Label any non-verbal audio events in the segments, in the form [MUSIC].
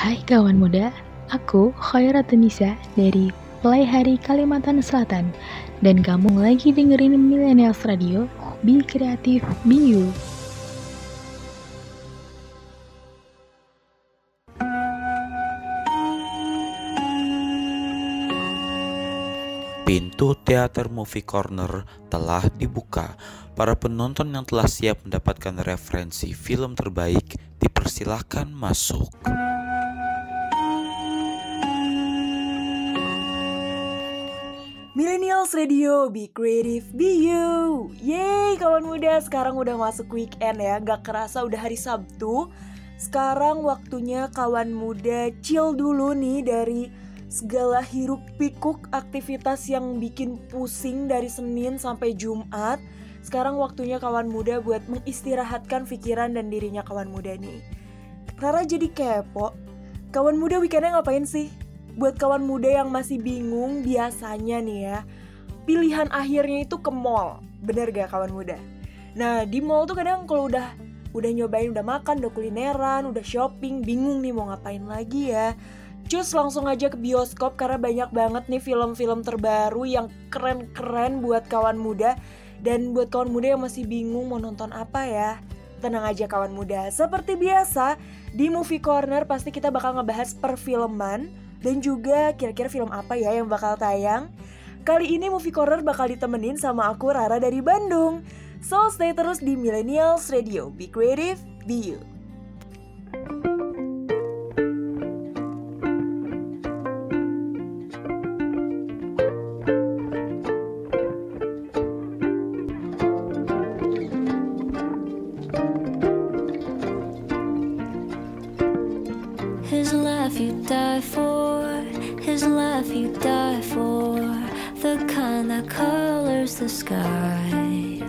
Hai kawan muda, aku Khairat Nisa dari Hari Kalimantan Selatan dan kamu lagi dengerin Millennials Radio, Be Creative, Be You. Pintu teater Movie Corner telah dibuka. Para penonton yang telah siap mendapatkan referensi film terbaik dipersilahkan masuk. Millennials Radio, be creative, be you Yeay kawan muda, sekarang udah masuk weekend ya Gak kerasa udah hari Sabtu Sekarang waktunya kawan muda chill dulu nih dari segala hiruk pikuk aktivitas yang bikin pusing dari Senin sampai Jumat. Sekarang waktunya kawan muda buat mengistirahatkan pikiran dan dirinya kawan muda nih. Karena jadi kepo, kawan muda weekendnya ngapain sih? Buat kawan muda yang masih bingung biasanya nih ya, pilihan akhirnya itu ke mall. Bener gak kawan muda? Nah di mall tuh kadang kalau udah udah nyobain, udah makan, udah kulineran, udah shopping, bingung nih mau ngapain lagi ya cus langsung aja ke bioskop karena banyak banget nih film-film terbaru yang keren-keren buat kawan muda dan buat kawan muda yang masih bingung mau nonton apa ya. Tenang aja kawan muda, seperti biasa di Movie Corner pasti kita bakal ngebahas perfilman dan juga kira-kira film apa ya yang bakal tayang. Kali ini Movie Corner bakal ditemenin sama aku Rara dari Bandung. So stay terus di Millennials Radio, be creative, be you. Colors the sky.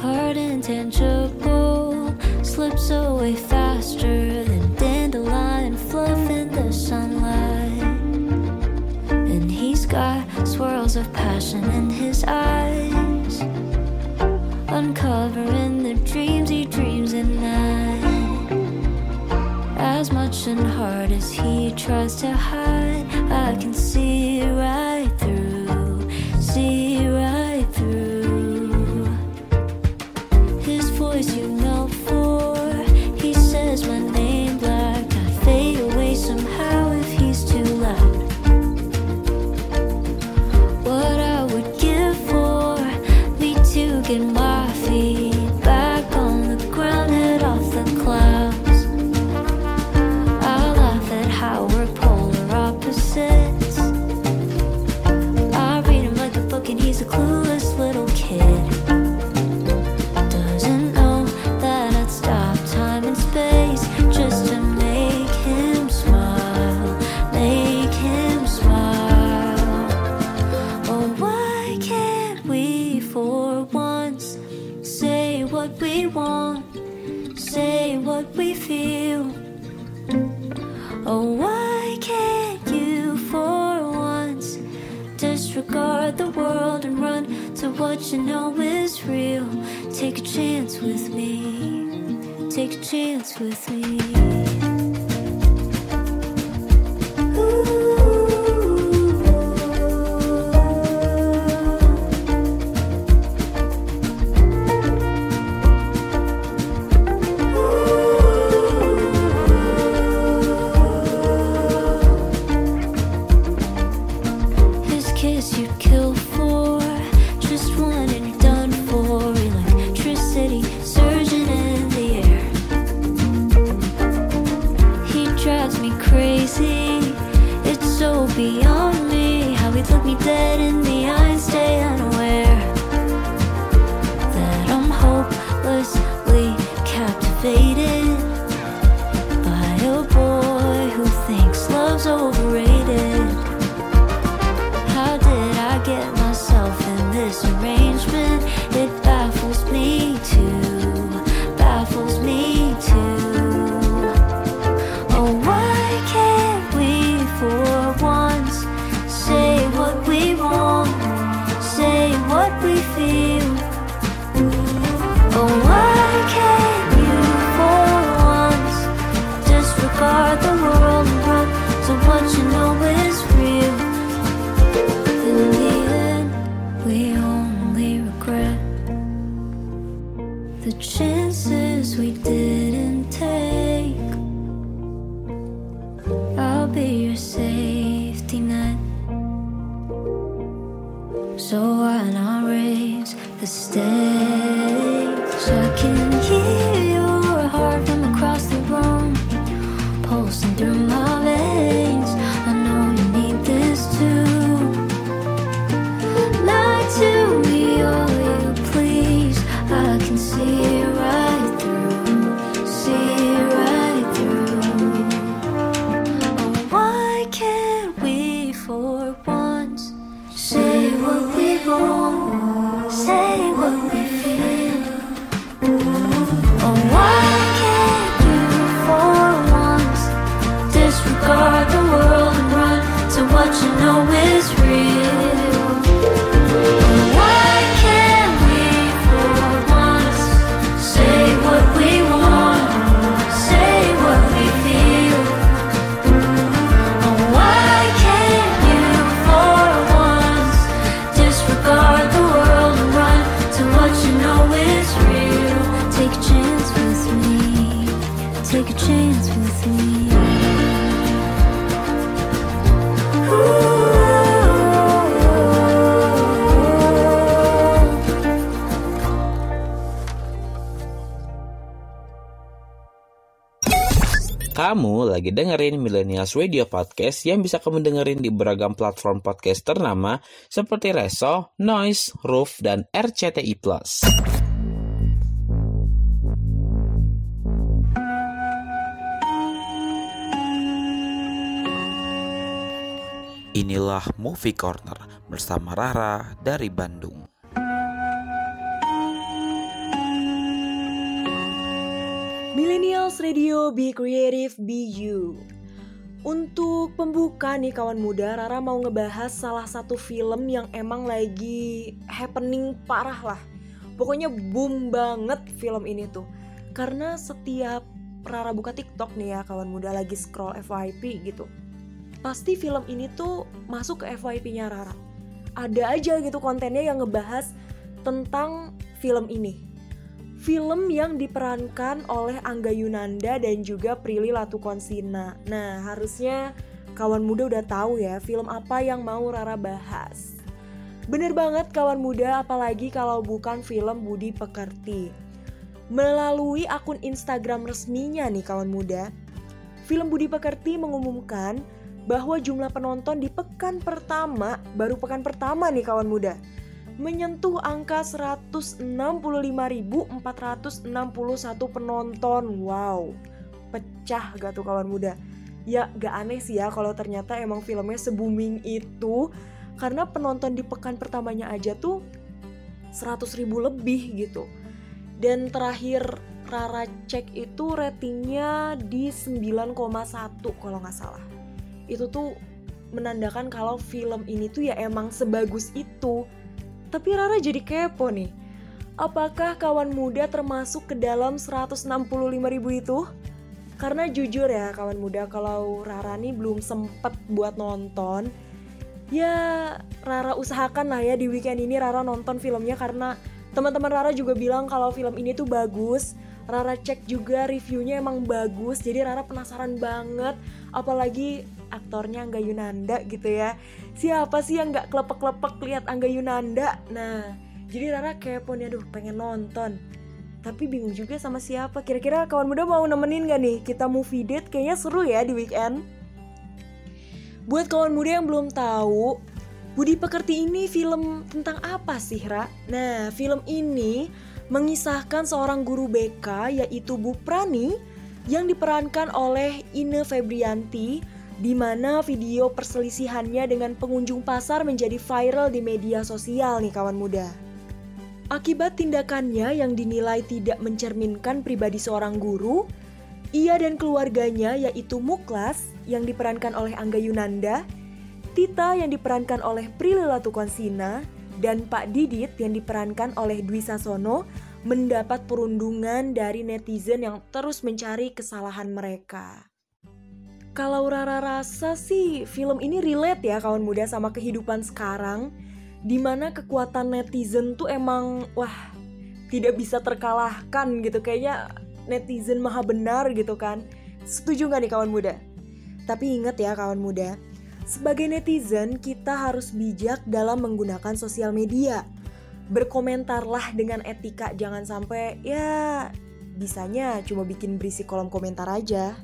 Hard and tangible, slips away faster than dandelion fluff in the sunlight. And he's got swirls of passion in his eyes, uncovering the dreams he dreams at night. As much and hard as he tries to hide, lagi dengerin Millennials Radio Podcast yang bisa kamu dengerin di beragam platform podcast ternama seperti Reso, Noise, Roof, dan RCTI+. Inilah Movie Corner bersama Rara dari Bandung. Millennials Radio Be Creative Be You. Untuk pembuka nih kawan muda, Rara mau ngebahas salah satu film yang emang lagi happening parah lah. Pokoknya boom banget film ini tuh. Karena setiap Rara buka TikTok nih ya kawan muda lagi scroll FYP gitu. Pasti film ini tuh masuk ke FYP-nya Rara. Ada aja gitu kontennya yang ngebahas tentang film ini film yang diperankan oleh Angga Yunanda dan juga Prilly Latukonsina. Nah, harusnya kawan muda udah tahu ya film apa yang mau Rara bahas. Bener banget kawan muda, apalagi kalau bukan film Budi Pekerti. Melalui akun Instagram resminya nih kawan muda, film Budi Pekerti mengumumkan bahwa jumlah penonton di pekan pertama, baru pekan pertama nih kawan muda, menyentuh angka 165.461 penonton. Wow, pecah gak tuh kawan muda? Ya gak aneh sih ya kalau ternyata emang filmnya se-booming itu karena penonton di pekan pertamanya aja tuh 100 ribu lebih gitu. Dan terakhir Rara cek itu ratingnya di 9,1 kalau nggak salah. Itu tuh menandakan kalau film ini tuh ya emang sebagus itu tapi Rara jadi kepo nih. Apakah kawan muda termasuk ke dalam 165 ribu itu? Karena jujur ya kawan muda kalau Rara nih belum sempet buat nonton Ya Rara usahakan lah ya di weekend ini Rara nonton filmnya karena teman-teman Rara juga bilang kalau film ini tuh bagus Rara cek juga reviewnya emang bagus jadi Rara penasaran banget apalagi aktornya Angga Yunanda gitu ya. Siapa sih yang nggak klepek-klepek lihat Angga Yunanda? Nah jadi Rara kepo nih aduh pengen nonton. Tapi bingung juga sama siapa. Kira-kira kawan muda mau nemenin gak nih? Kita movie date kayaknya seru ya di weekend. Buat kawan muda yang belum tahu Budi Pekerti ini film tentang apa sih Ra? Nah film ini mengisahkan seorang guru BK yaitu Bu Prani yang diperankan oleh Ine Febrianti di mana video perselisihannya dengan pengunjung pasar menjadi viral di media sosial nih kawan muda. Akibat tindakannya yang dinilai tidak mencerminkan pribadi seorang guru, ia dan keluarganya yaitu Muklas yang diperankan oleh Angga Yunanda, Tita yang diperankan oleh Prilly Latukonsina, dan Pak Didit yang diperankan oleh Dwi Sasono mendapat perundungan dari netizen yang terus mencari kesalahan mereka. Kalau Rara rasa sih film ini relate ya kawan muda sama kehidupan sekarang Di mana kekuatan netizen tuh emang wah tidak bisa terkalahkan gitu Kayaknya netizen maha benar gitu kan Setuju gak nih kawan muda? Tapi ingat ya kawan muda Sebagai netizen kita harus bijak dalam menggunakan sosial media Berkomentarlah dengan etika jangan sampai ya bisanya cuma bikin berisi kolom komentar aja.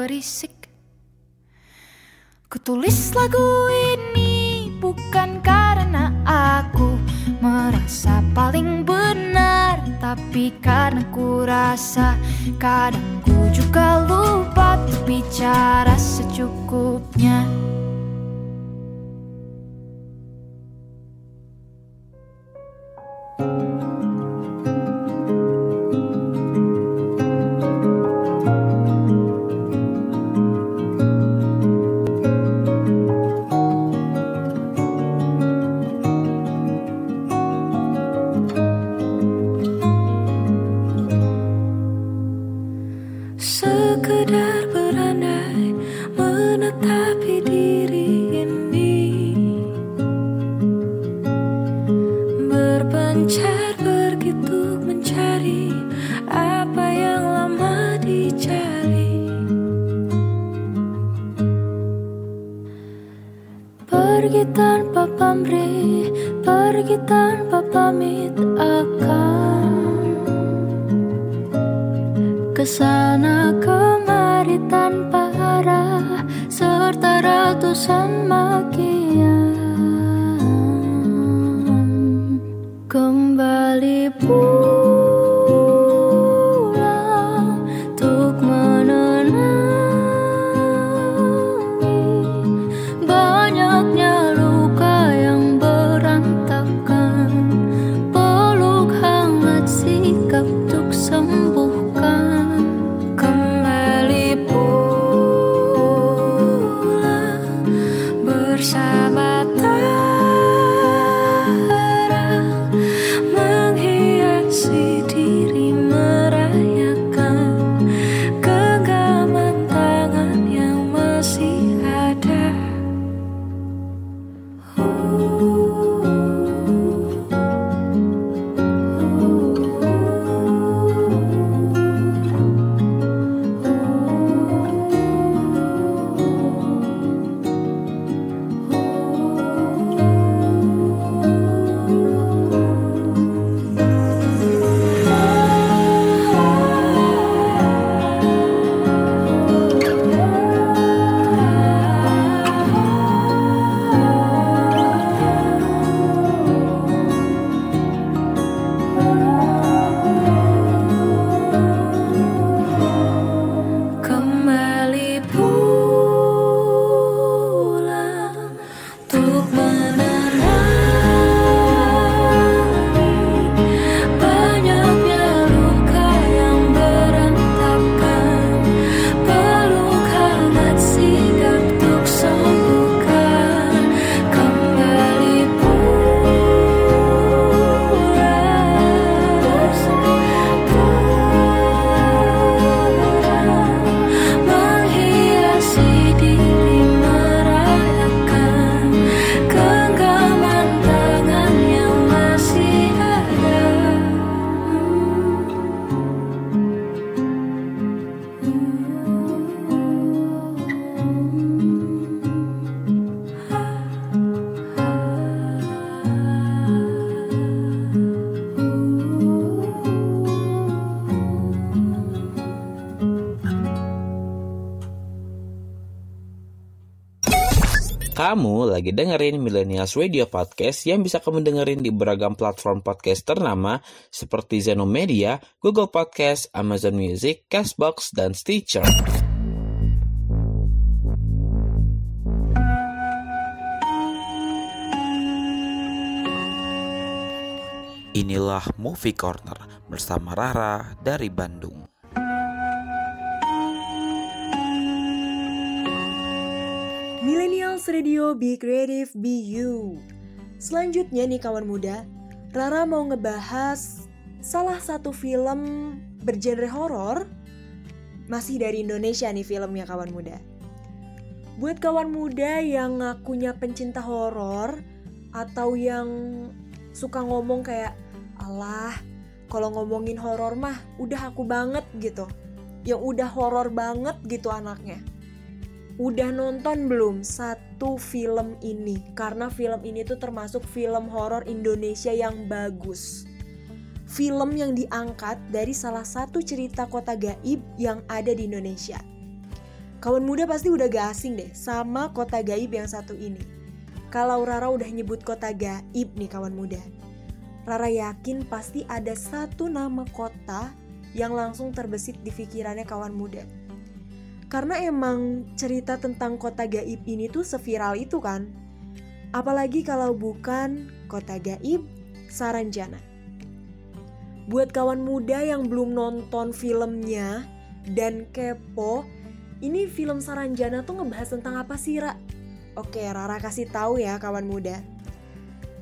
berisik. Kutulis lagu pergi tanpa pamit akan ke sana kemari tanpa arah serta ratusan makan lagi dengerin Millennials Radio Podcast yang bisa kamu dengerin di beragam platform podcast ternama seperti Zeno Media, Google Podcast, Amazon Music, Castbox, dan Stitcher. Inilah Movie Corner bersama Rara dari Bandung. Millennials Radio Be Creative Be You. Selanjutnya nih kawan muda, Rara mau ngebahas salah satu film bergenre horor masih dari Indonesia nih filmnya kawan muda. Buat kawan muda yang ngakunya pencinta horor atau yang suka ngomong kayak Allah, kalau ngomongin horor mah udah aku banget gitu. Yang udah horor banget gitu anaknya. Udah nonton belum satu film ini? Karena film ini tuh termasuk film horor Indonesia yang bagus. Film yang diangkat dari salah satu cerita kota gaib yang ada di Indonesia. Kawan muda pasti udah gak asing deh sama kota gaib yang satu ini. Kalau Rara udah nyebut kota gaib nih kawan muda. Rara yakin pasti ada satu nama kota yang langsung terbesit di pikirannya kawan muda. Karena emang cerita tentang kota gaib ini tuh seviral itu kan. Apalagi kalau bukan kota gaib Saranjana. Buat kawan muda yang belum nonton filmnya dan kepo, ini film Saranjana tuh ngebahas tentang apa sih, Ra? Oke, Rara kasih tahu ya kawan muda.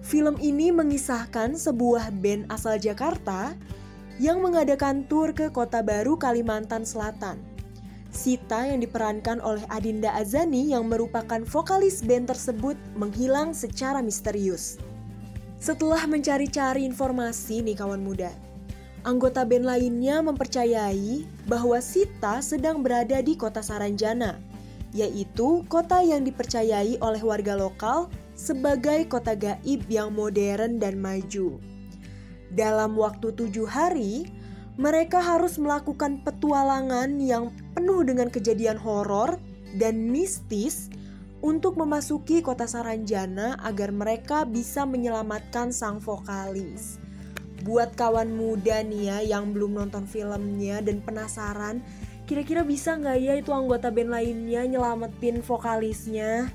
Film ini mengisahkan sebuah band asal Jakarta yang mengadakan tur ke Kota Baru, Kalimantan Selatan. Sita yang diperankan oleh Adinda Azani yang merupakan vokalis band tersebut menghilang secara misterius. Setelah mencari-cari informasi nih kawan muda, anggota band lainnya mempercayai bahwa Sita sedang berada di kota Saranjana, yaitu kota yang dipercayai oleh warga lokal sebagai kota gaib yang modern dan maju. Dalam waktu tujuh hari, mereka harus melakukan petualangan yang penuh dengan kejadian horor dan mistis untuk memasuki kota Saranjana agar mereka bisa menyelamatkan sang vokalis. Buat kawan muda nih ya yang belum nonton filmnya dan penasaran, kira-kira bisa nggak ya itu anggota band lainnya nyelamatin vokalisnya?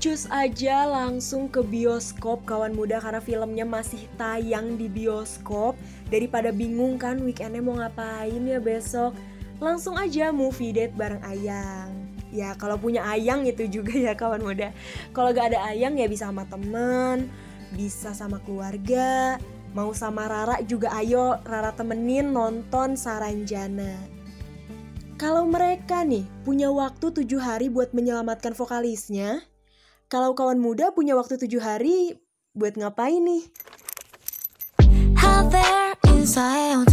Cus aja langsung ke bioskop kawan muda karena filmnya masih tayang di bioskop Daripada bingung kan weekendnya mau ngapain ya besok langsung aja movie date bareng Ayang. Ya kalau punya Ayang itu juga ya kawan muda. Kalau gak ada Ayang ya bisa sama teman, bisa sama keluarga mau sama Rara juga ayo Rara temenin nonton Saranjana. Kalau mereka nih punya waktu tujuh hari buat menyelamatkan vokalisnya, kalau kawan muda punya waktu tujuh hari buat ngapain nih? How there inside on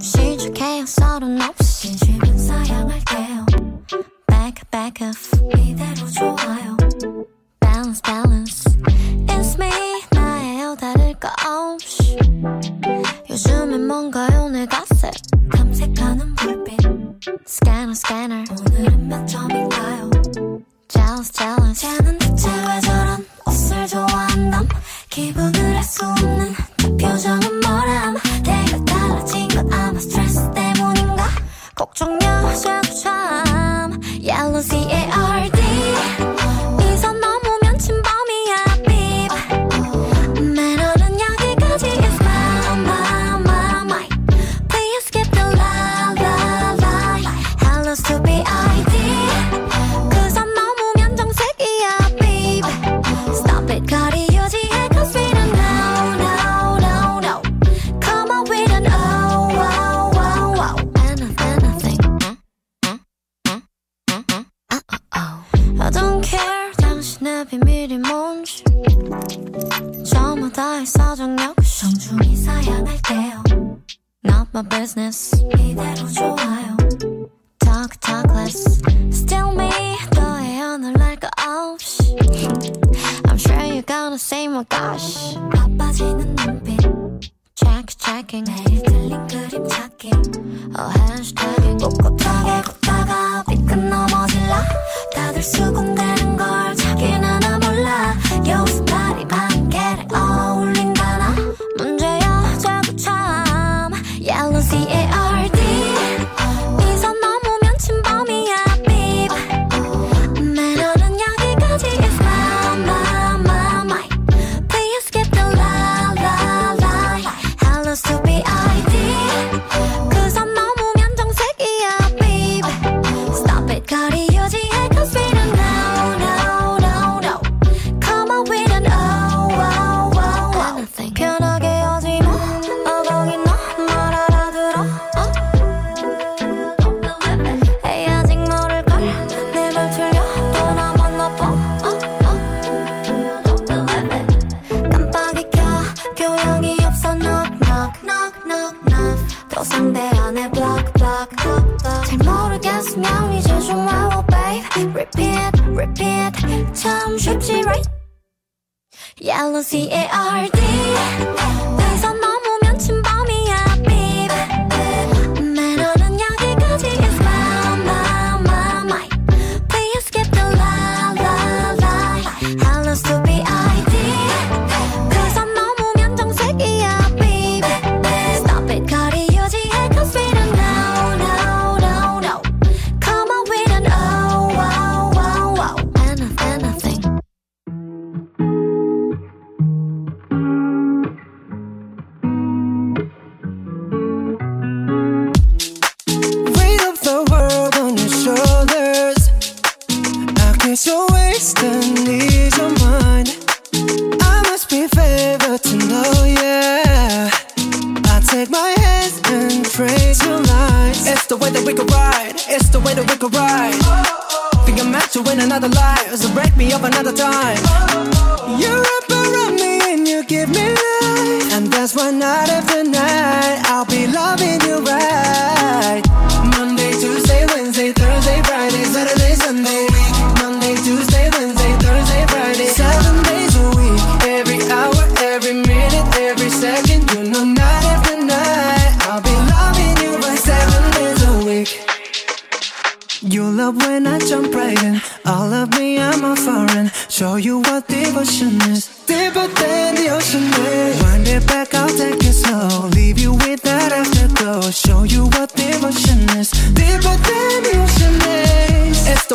시작해요 서른 없이 진심은 사양할게요 Back back off 이대로 좋아요 C A R.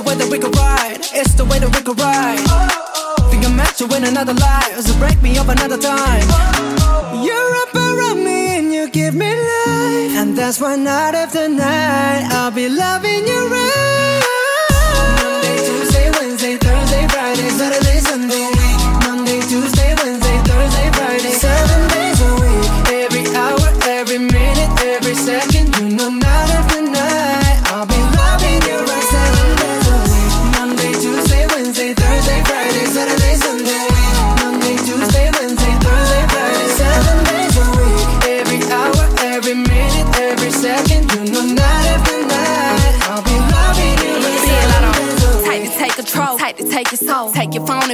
way that we could ride. It's the way that we could ride. Think I'm met you in another life, so break me up another time. You're up around me and you give me life, and that's why night after night I'll be loving you right. Monday, Tuesday, Wednesday, Thursday, Friday, Saturday, Sunday.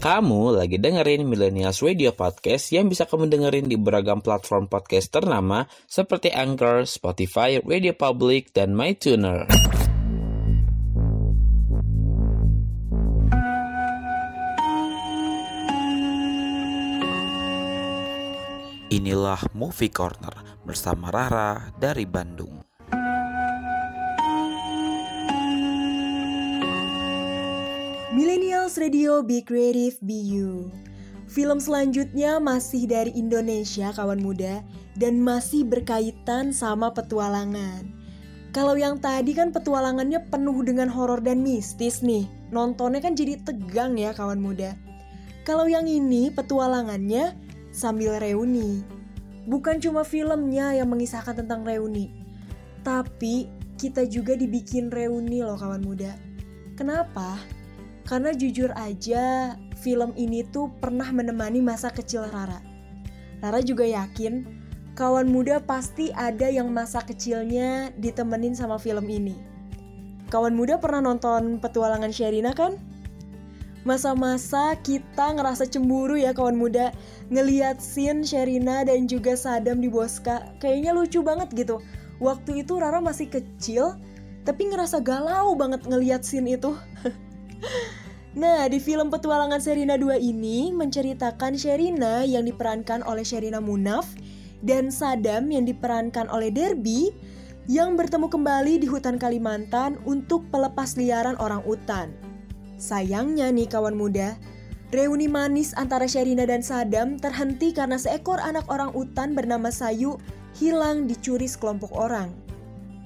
Kamu lagi dengerin Millennials Radio Podcast yang bisa kamu dengerin di beragam platform podcast ternama seperti Anchor, Spotify, Radio Public, dan MyTuner. Inilah Movie Corner bersama Rara dari Bandung. Radio Be Creative Be You. Film selanjutnya masih dari Indonesia kawan muda dan masih berkaitan sama petualangan. Kalau yang tadi kan petualangannya penuh dengan horor dan mistis nih. Nontonnya kan jadi tegang ya kawan muda. Kalau yang ini petualangannya sambil reuni. Bukan cuma filmnya yang mengisahkan tentang reuni. Tapi kita juga dibikin reuni loh kawan muda. Kenapa? Karena jujur aja film ini tuh pernah menemani masa kecil Rara. Rara juga yakin kawan muda pasti ada yang masa kecilnya ditemenin sama film ini. Kawan muda pernah nonton petualangan Sherina kan? Masa-masa kita ngerasa cemburu ya kawan muda Ngeliat scene Sherina dan juga Sadam di Boska Kayaknya lucu banget gitu Waktu itu Rara masih kecil Tapi ngerasa galau banget ngeliat scene itu [LAUGHS] Nah, di film Petualangan Sherina 2 ini menceritakan Sherina yang diperankan oleh Sherina Munaf dan Sadam yang diperankan oleh Derby yang bertemu kembali di hutan Kalimantan untuk pelepas liaran orang utan. Sayangnya nih kawan muda, reuni manis antara Sherina dan Sadam terhenti karena seekor anak orang utan bernama Sayu hilang dicuri sekelompok orang.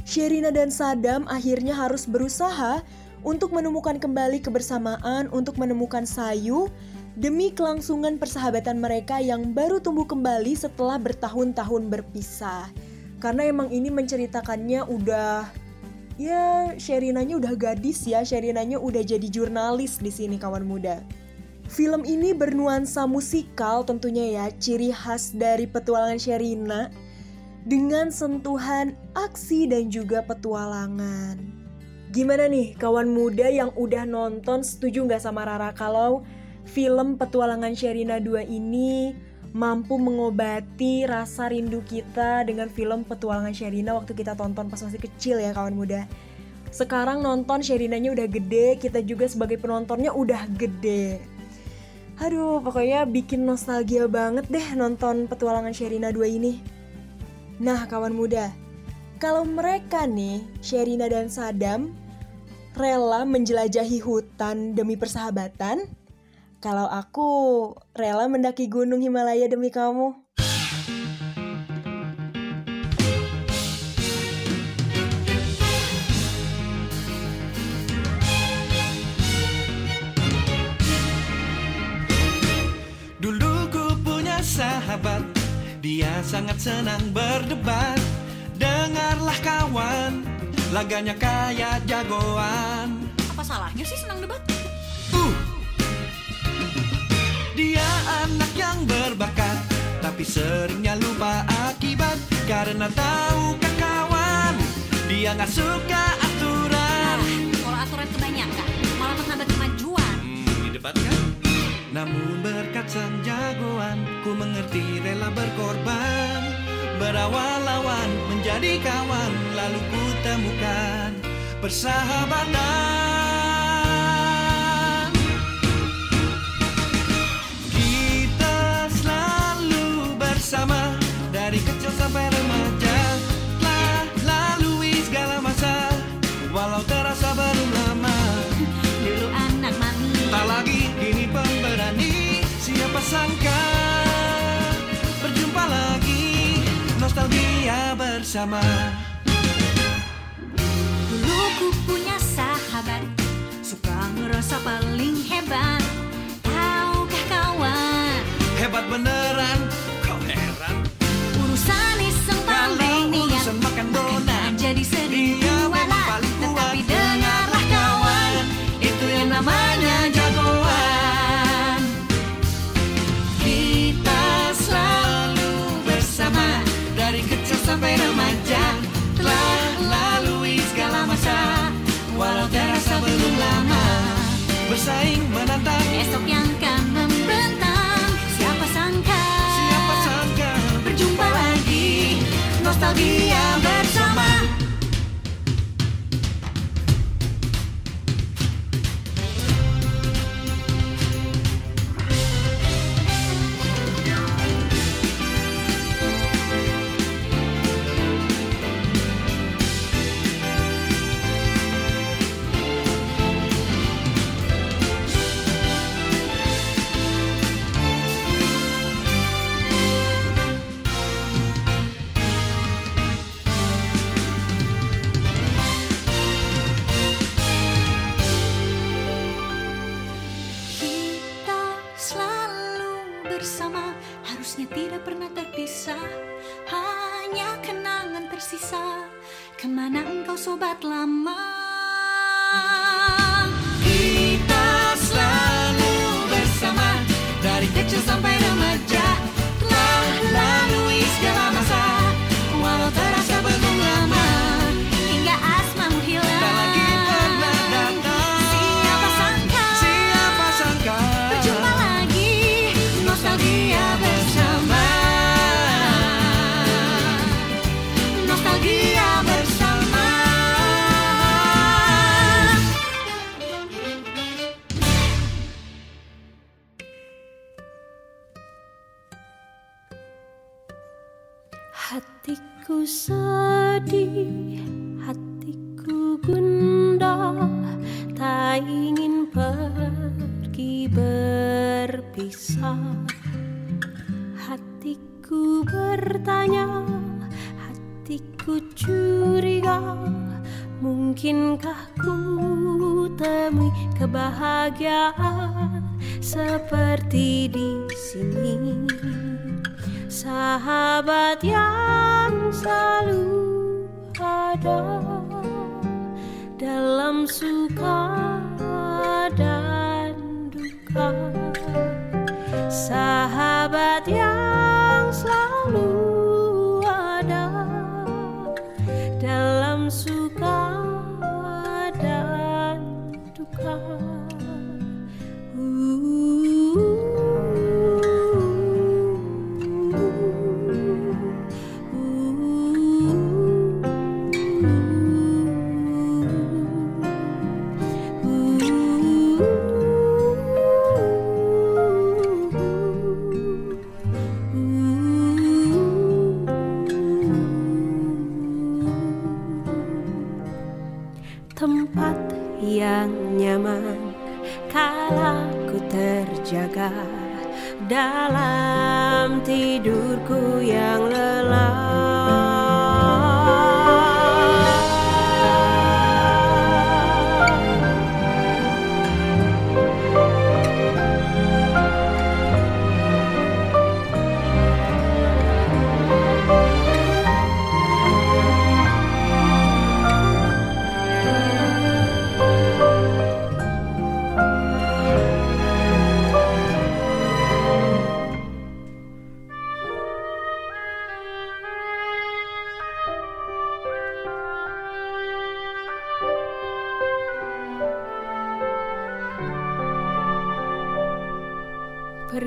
Sherina dan Sadam akhirnya harus berusaha untuk menemukan kembali kebersamaan untuk menemukan Sayu demi kelangsungan persahabatan mereka yang baru tumbuh kembali setelah bertahun-tahun berpisah. Karena emang ini menceritakannya udah ya Sherinanya udah gadis ya, Sherinanya udah jadi jurnalis di sini kawan muda. Film ini bernuansa musikal tentunya ya, ciri khas dari petualangan Sherina dengan sentuhan aksi dan juga petualangan. Gimana nih kawan muda yang udah nonton setuju nggak sama Rara kalau film Petualangan Sherina 2 ini mampu mengobati rasa rindu kita dengan film Petualangan Sherina waktu kita tonton pas masih kecil ya kawan muda. Sekarang nonton Sherinanya udah gede, kita juga sebagai penontonnya udah gede. Aduh, pokoknya bikin nostalgia banget deh nonton Petualangan Sherina 2 ini. Nah, kawan muda, kalau mereka nih, Sherina dan Sadam, rela menjelajahi hutan demi persahabatan, kalau aku rela mendaki gunung Himalaya demi kamu. Dulu ku punya sahabat Dia sangat senang berdebat Dengarlah kawan Laganya kayak jagoan Apa salahnya sih senang debat? Uh. Dia anak yang berbakat Tapi seringnya lupa akibat Karena tahukah kawan Dia gak suka aturan Kalau aturan kebanyakan malah menghambat kemajuan. Hmm, di debat kan? Namun berkat sang jagoan Ku mengerti rela berkorban Berawal lawan menjadi kawan Lalu ku temukan persahabatan bersama. Dulu ku punya sahabat Suka ngerasa paling hebat Bersaing menantang. Esok yang kan membentang. Siapa sangka? Siapa sangka? Berjumpa lagi. Nostalgia tidak pernah terpisah. Hanya kenangan tersisa. Ke mana engkau sobat lama? Kita selalu bersama Dari kecil sampai remaja Hatiku sedih, hatiku gundah, tak ingin pergi berpisah. Hatiku bertanya, hatiku curiga, mungkinkah ku temui kebahagiaan seperti di sini? Sahabat yang selalu ada dalam suka dan duka. Sahabat yang selalu ada dalam suka dan duka. Terjaga dalam tidurku yang lelah.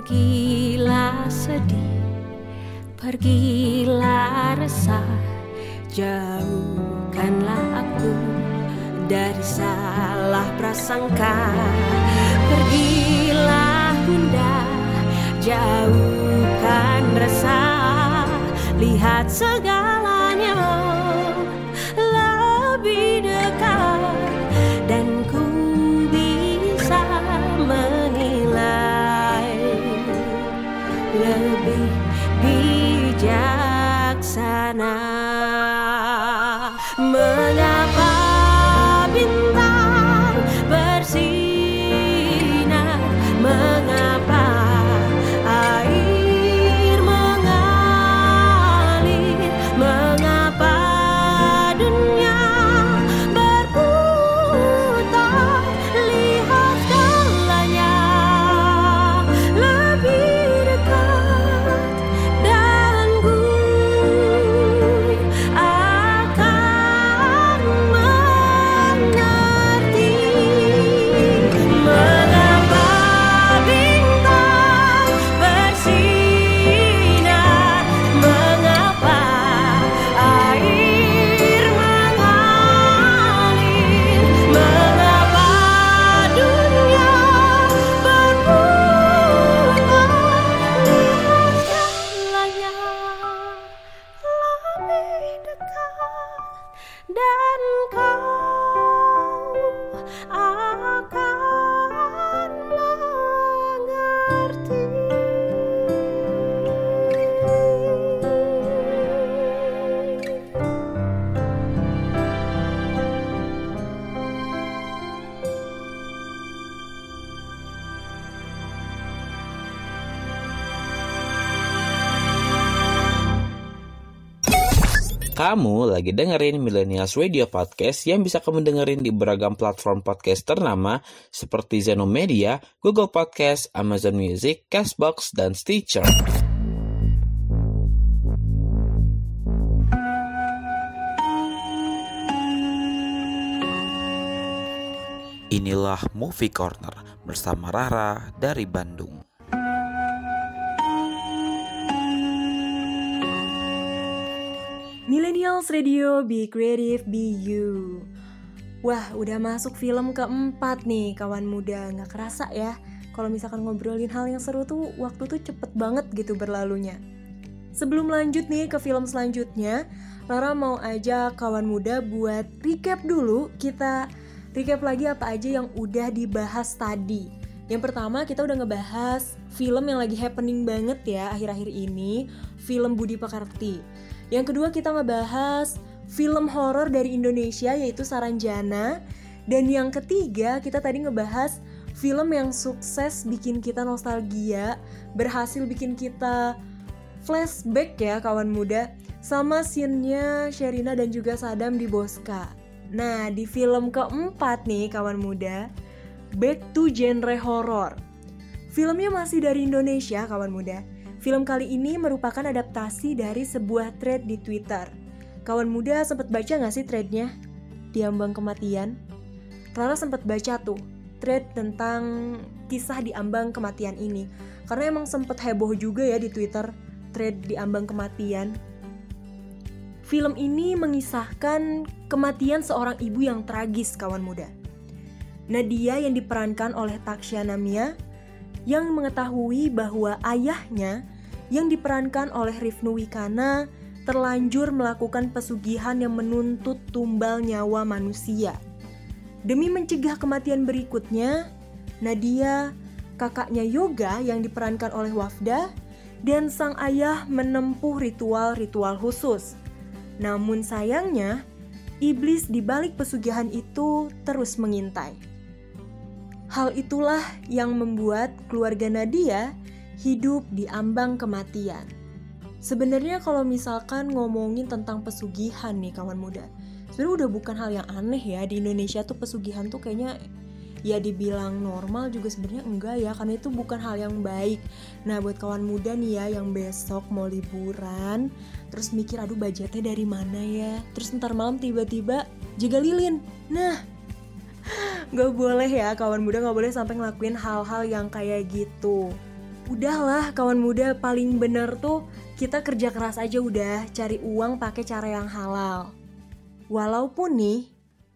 Pergilah sedih, pergilah resah, jauhkanlah aku dari salah prasangka. Pergilah bunda, jauhkan resah, lihat segalanya Kamu lagi dengerin Millennials Radio Podcast yang bisa kamu dengerin di beragam platform podcast ternama seperti Zeno Media, Google Podcast, Amazon Music, Castbox, dan Stitcher. Inilah Movie Corner bersama Rara dari Bandung. Millennials Radio, be creative, be you. Wah, udah masuk film keempat nih kawan muda. Nggak kerasa ya, kalau misalkan ngobrolin hal yang seru tuh waktu tuh cepet banget gitu berlalunya. Sebelum lanjut nih ke film selanjutnya, Rara mau aja kawan muda buat recap dulu kita recap lagi apa aja yang udah dibahas tadi. Yang pertama kita udah ngebahas film yang lagi happening banget ya akhir-akhir ini, film Budi Pekerti. Yang kedua kita ngebahas film horor dari Indonesia yaitu Saranjana. Dan yang ketiga kita tadi ngebahas film yang sukses bikin kita nostalgia, berhasil bikin kita flashback ya kawan muda sama scene-nya Sherina dan juga Sadam di Boska. Nah, di film keempat nih kawan muda, back to genre horror. Filmnya masih dari Indonesia kawan muda. Film kali ini merupakan adaptasi dari sebuah thread di Twitter. Kawan muda sempat baca nggak sih threadnya? Diambang kematian. Rara sempat baca tuh thread tentang kisah diambang kematian ini. Karena emang sempat heboh juga ya di Twitter thread diambang kematian. Film ini mengisahkan kematian seorang ibu yang tragis kawan muda. Nadia yang diperankan oleh Taksya Namia yang mengetahui bahwa ayahnya yang diperankan oleh Rifnu Wikana terlanjur melakukan pesugihan yang menuntut tumbal nyawa manusia. Demi mencegah kematian berikutnya, Nadia, kakaknya Yoga yang diperankan oleh Wafda, dan sang ayah menempuh ritual-ritual khusus. Namun sayangnya, iblis di balik pesugihan itu terus mengintai. Hal itulah yang membuat keluarga Nadia hidup di ambang kematian. Sebenarnya kalau misalkan ngomongin tentang pesugihan nih kawan muda, sebenarnya udah bukan hal yang aneh ya di Indonesia tuh pesugihan tuh kayaknya ya dibilang normal juga sebenarnya enggak ya karena itu bukan hal yang baik. Nah buat kawan muda nih ya yang besok mau liburan terus mikir aduh budgetnya dari mana ya terus ntar malam tiba-tiba jaga lilin. Nah nggak boleh ya kawan muda nggak boleh sampai ngelakuin hal-hal yang kayak gitu. Udahlah kawan muda paling bener tuh kita kerja keras aja udah cari uang pakai cara yang halal. Walaupun nih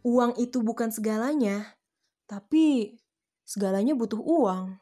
uang itu bukan segalanya tapi segalanya butuh uang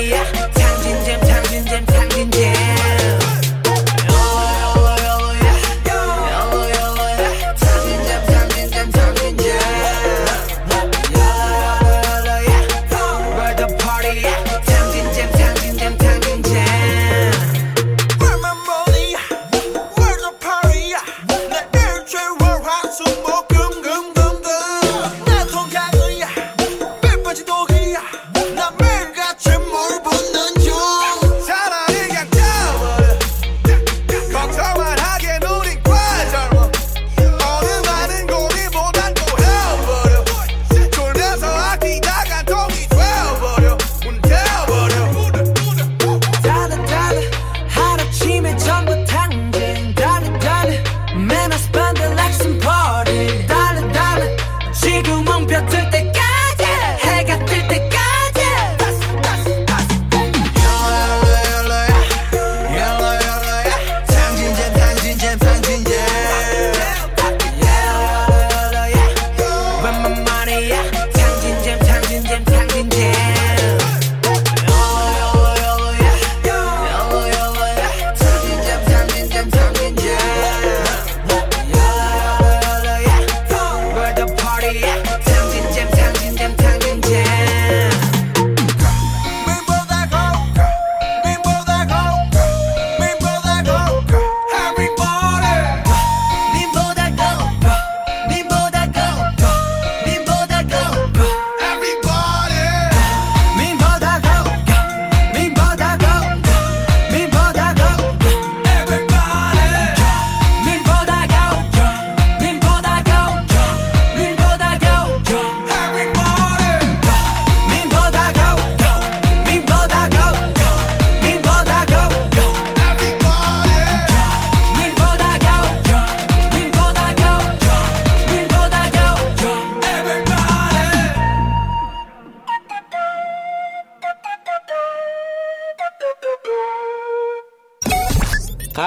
yeah.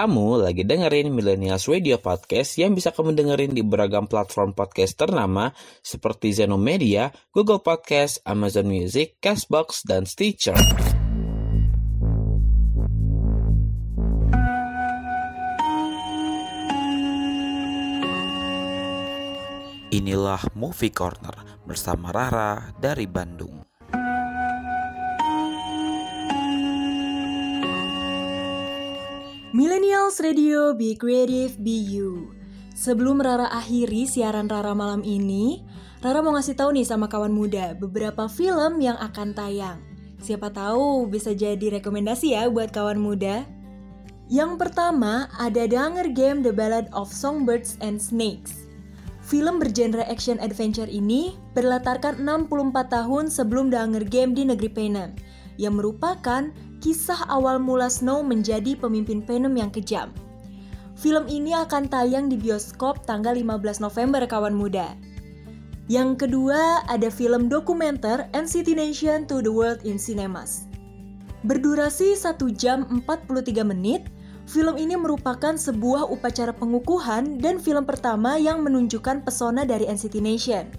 Kamu lagi dengerin Millennials Radio Podcast yang bisa kamu dengerin di beragam platform podcast ternama seperti Zeno Media, Google Podcast, Amazon Music, Castbox, dan Stitcher. Inilah Movie Corner bersama Rara dari Bandung. Millennials Radio Be Creative Be You. Sebelum Rara akhiri siaran Rara malam ini, Rara mau ngasih tahu nih sama kawan muda beberapa film yang akan tayang. Siapa tahu bisa jadi rekomendasi ya buat kawan muda. Yang pertama ada Hunger Game The Ballad of Songbirds and Snakes. Film bergenre action adventure ini berlatarkan 64 tahun sebelum Hunger Game di negeri Panem, yang merupakan kisah awal mula Snow menjadi pemimpin Panem yang kejam. Film ini akan tayang di bioskop tanggal 15 November kawan muda. Yang kedua ada film dokumenter NCT Nation to the World in Cinemas. Berdurasi 1 jam 43 menit, film ini merupakan sebuah upacara pengukuhan dan film pertama yang menunjukkan pesona dari NCT Nation.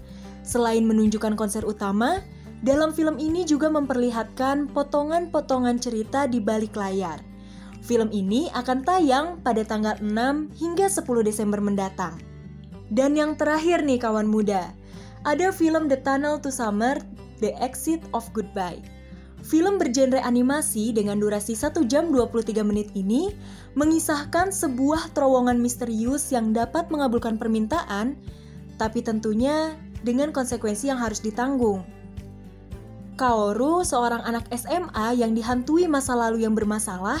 Selain menunjukkan konser utama, dalam film ini juga memperlihatkan potongan-potongan cerita di balik layar. Film ini akan tayang pada tanggal 6 hingga 10 Desember mendatang. Dan yang terakhir nih kawan muda, ada film The Tunnel to Summer, The Exit of Goodbye. Film bergenre animasi dengan durasi 1 jam 23 menit ini mengisahkan sebuah terowongan misterius yang dapat mengabulkan permintaan, tapi tentunya dengan konsekuensi yang harus ditanggung. Kaoru, seorang anak SMA yang dihantui masa lalu yang bermasalah,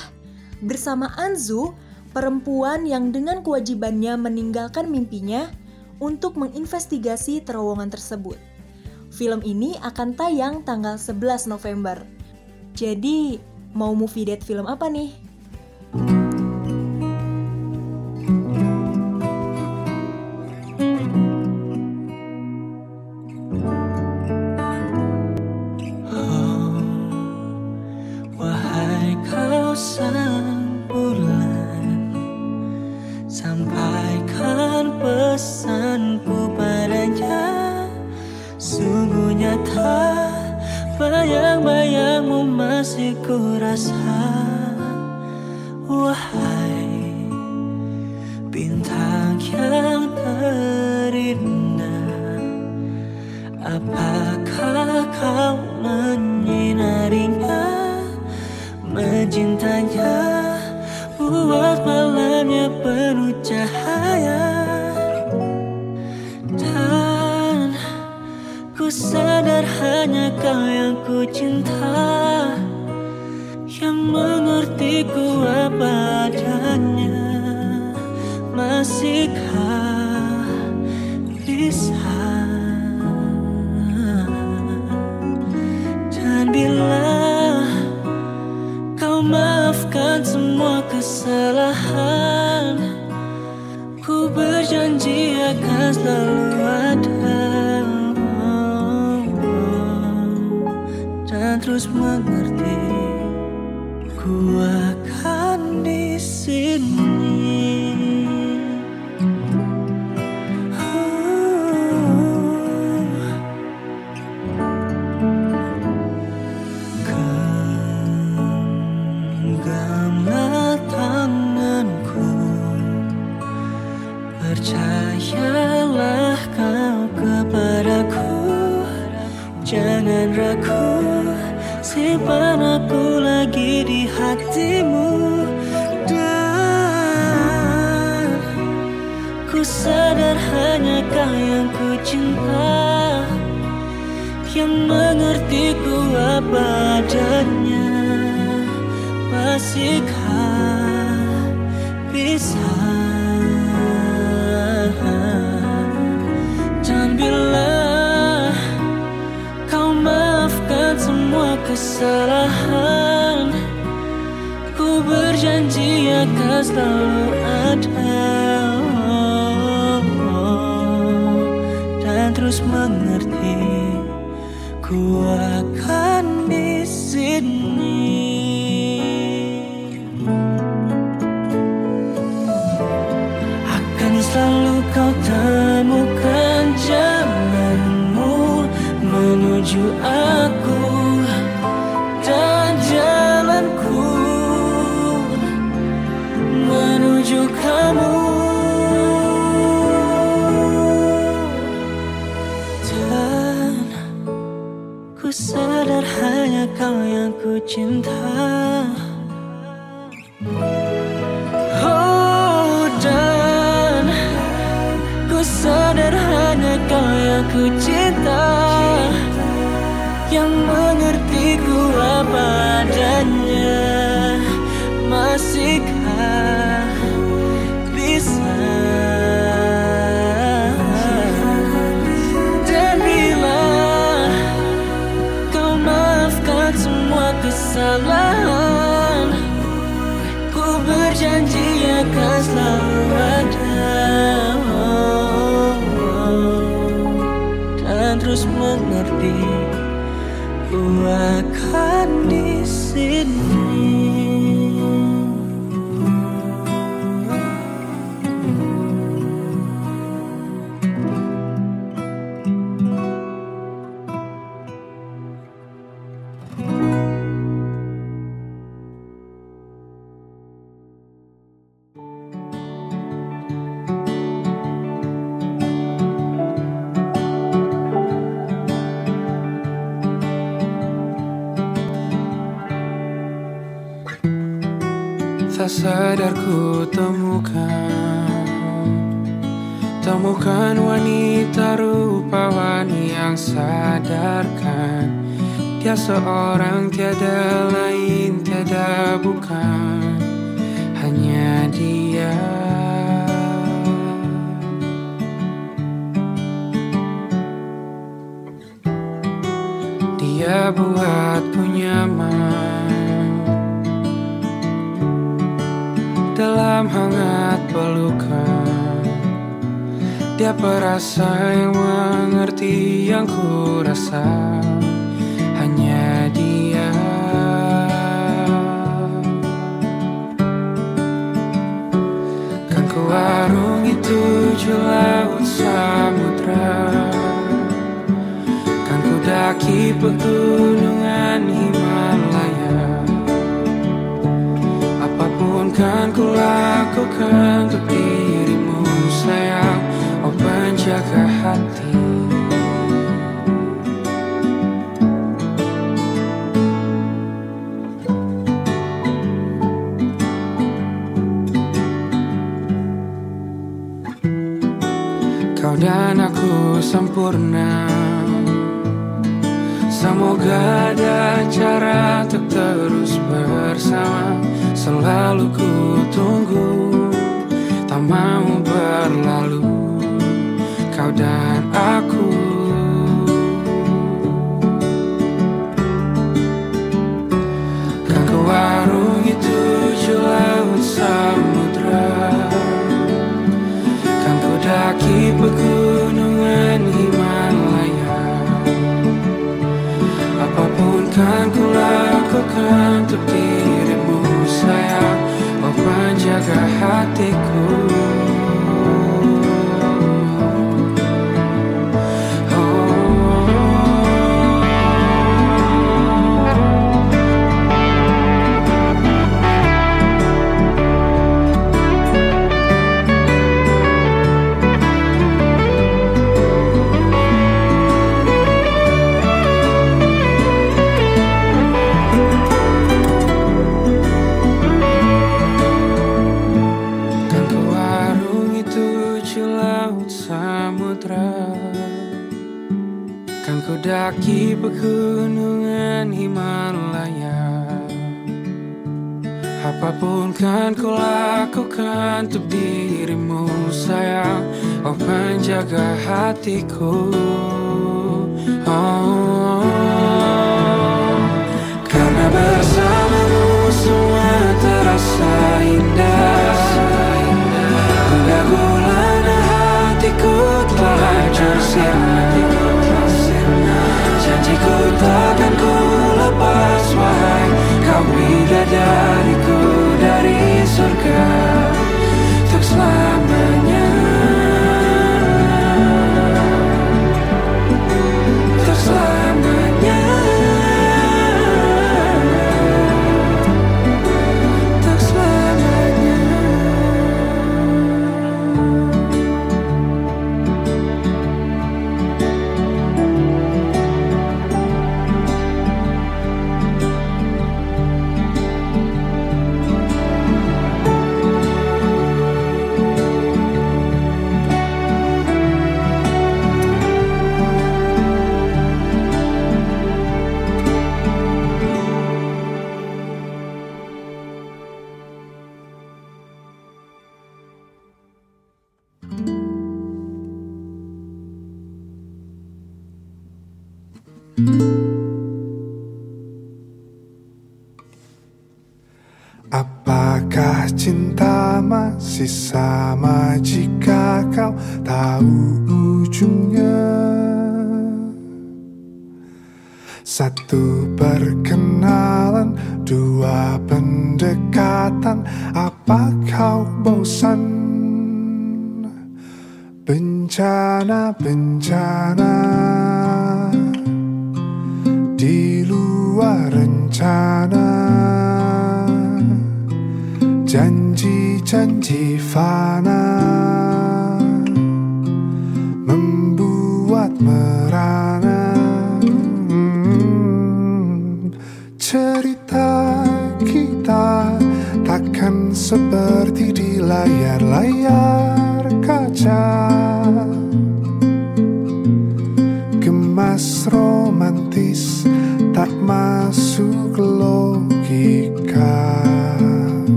bersama Anzu, perempuan yang dengan kewajibannya meninggalkan mimpinya untuk menginvestigasi terowongan tersebut. Film ini akan tayang tanggal 11 November. Jadi, mau movie date film apa nih? Kesalahan. Ku berjanji akan selalu ada. Dan terus mengerti yang ku Ku berjanji akan selalu ada Dan terus mengerti Ku akan di sini Sadar ku temukan. Temukan wanita rupawan yang sadarkan. Dia seorang tiada lain tiada bukan. Hanya dia. Dia buatku nyaman Dalam hangat pelukan. Dia perasa yang mengerti yang ku rasa. Hanya dia. Kan ku warungi tujuh laut samudra. Kan ku daki pegunungan Himalaya Apa pun kan ku lakukan untuk dirimu sayang. Oh penjaga hati. Kau dan aku sempurna. Semoga ada cara untuk terus bersama Selalu ku tunggu Tak mau berlalu. Kau dan aku. Kan ku warungi tujuh laut samudra. Kan ku daki pegunungan Himalaya. Apa pun kan ku lakukan untuk dirimu sayang Oh hatiku ku daki pegunungan Himalaya Apa pun kan ku lakukan untuk dirimu sayang. Oh penjaga hatiku. Oh. Karena bersamamu semua terasa indah. Gundah gulana hatiku telah hancur sirna Janjiku takkan ku lepas wahai Kau bidadariku dari surga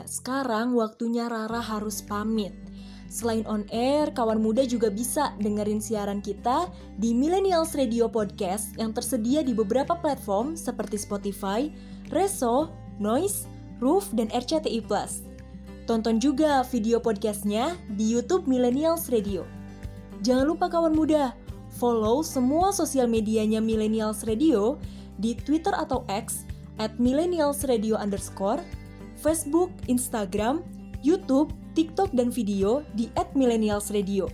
muda. Sekarang waktunya Rara harus pamit. Selain on air, kawan muda juga bisa dengerin siaran kita di Millennials Radio Podcast yang tersedia di beberapa platform seperti Spotify, Reso, Noise, Roof, dan RCTI+. Tonton juga video podcastnya di YouTube Millennials Radio. Jangan lupa kawan muda, follow semua sosial medianya Millennials Radio di Twitter atau X at Millennials Radio underscore, Facebook, Instagram, YouTube, TikTok, dan video di at Millennials Radio.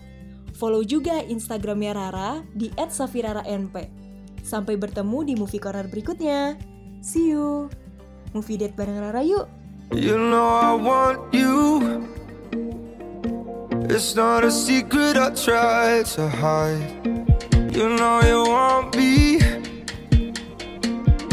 Follow juga Instagramnya Rara di SafiraRaNP. Sampai bertemu di movie corner berikutnya. See you! Movie date bareng Rara yuk! You know I want you. It's not a secret I try to hide. You know you want me.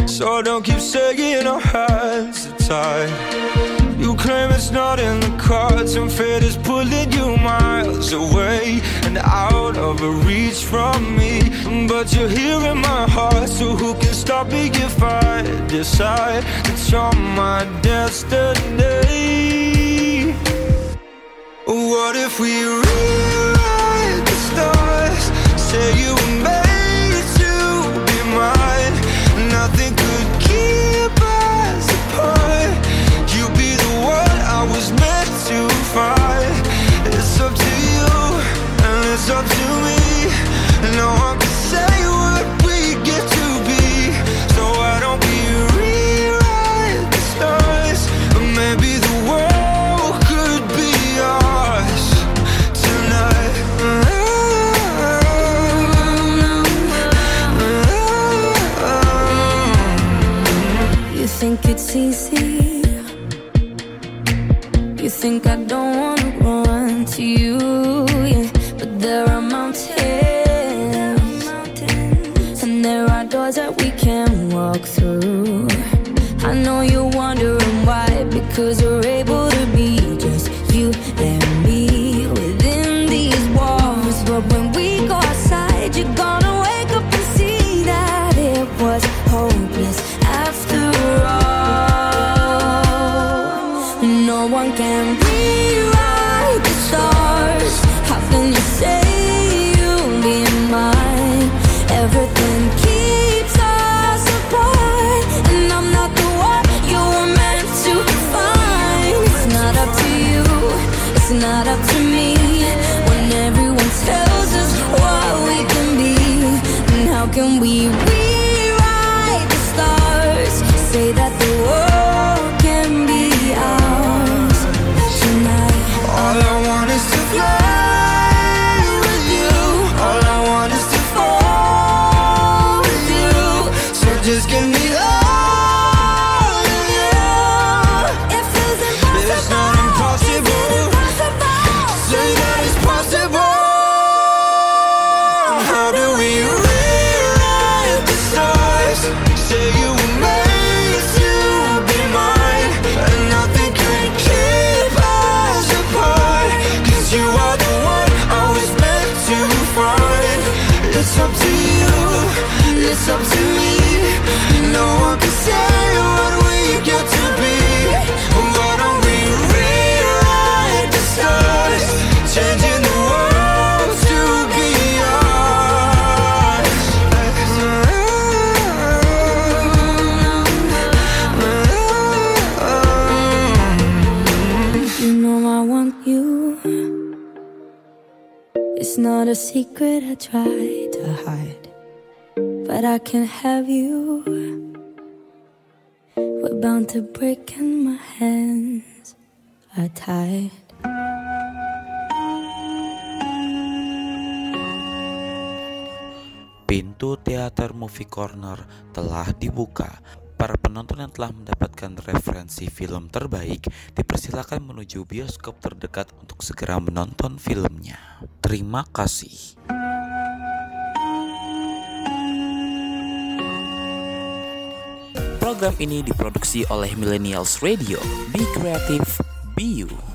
So don't keep saying our hands You claim it's not in the cards, and fate is pulling you miles away and out of reach from me. But you're here in my heart, so who can stop me if I decide that you're my destiny? What if we rewrite the stars? Say you can be, how can we rewrite the stars? Say that the world a secret I try to hide, but I can't have you. We're bound to break, and my hands are tied. Pintu teater Movie Corner telah dibuka. Para penonton yang telah mendapatkan referensi film terbaik dipersilakan menuju bioskop terdekat untuk segera menonton filmnya. Terima kasih. Program ini diproduksi oleh Millennials Radio. Be creative, be you.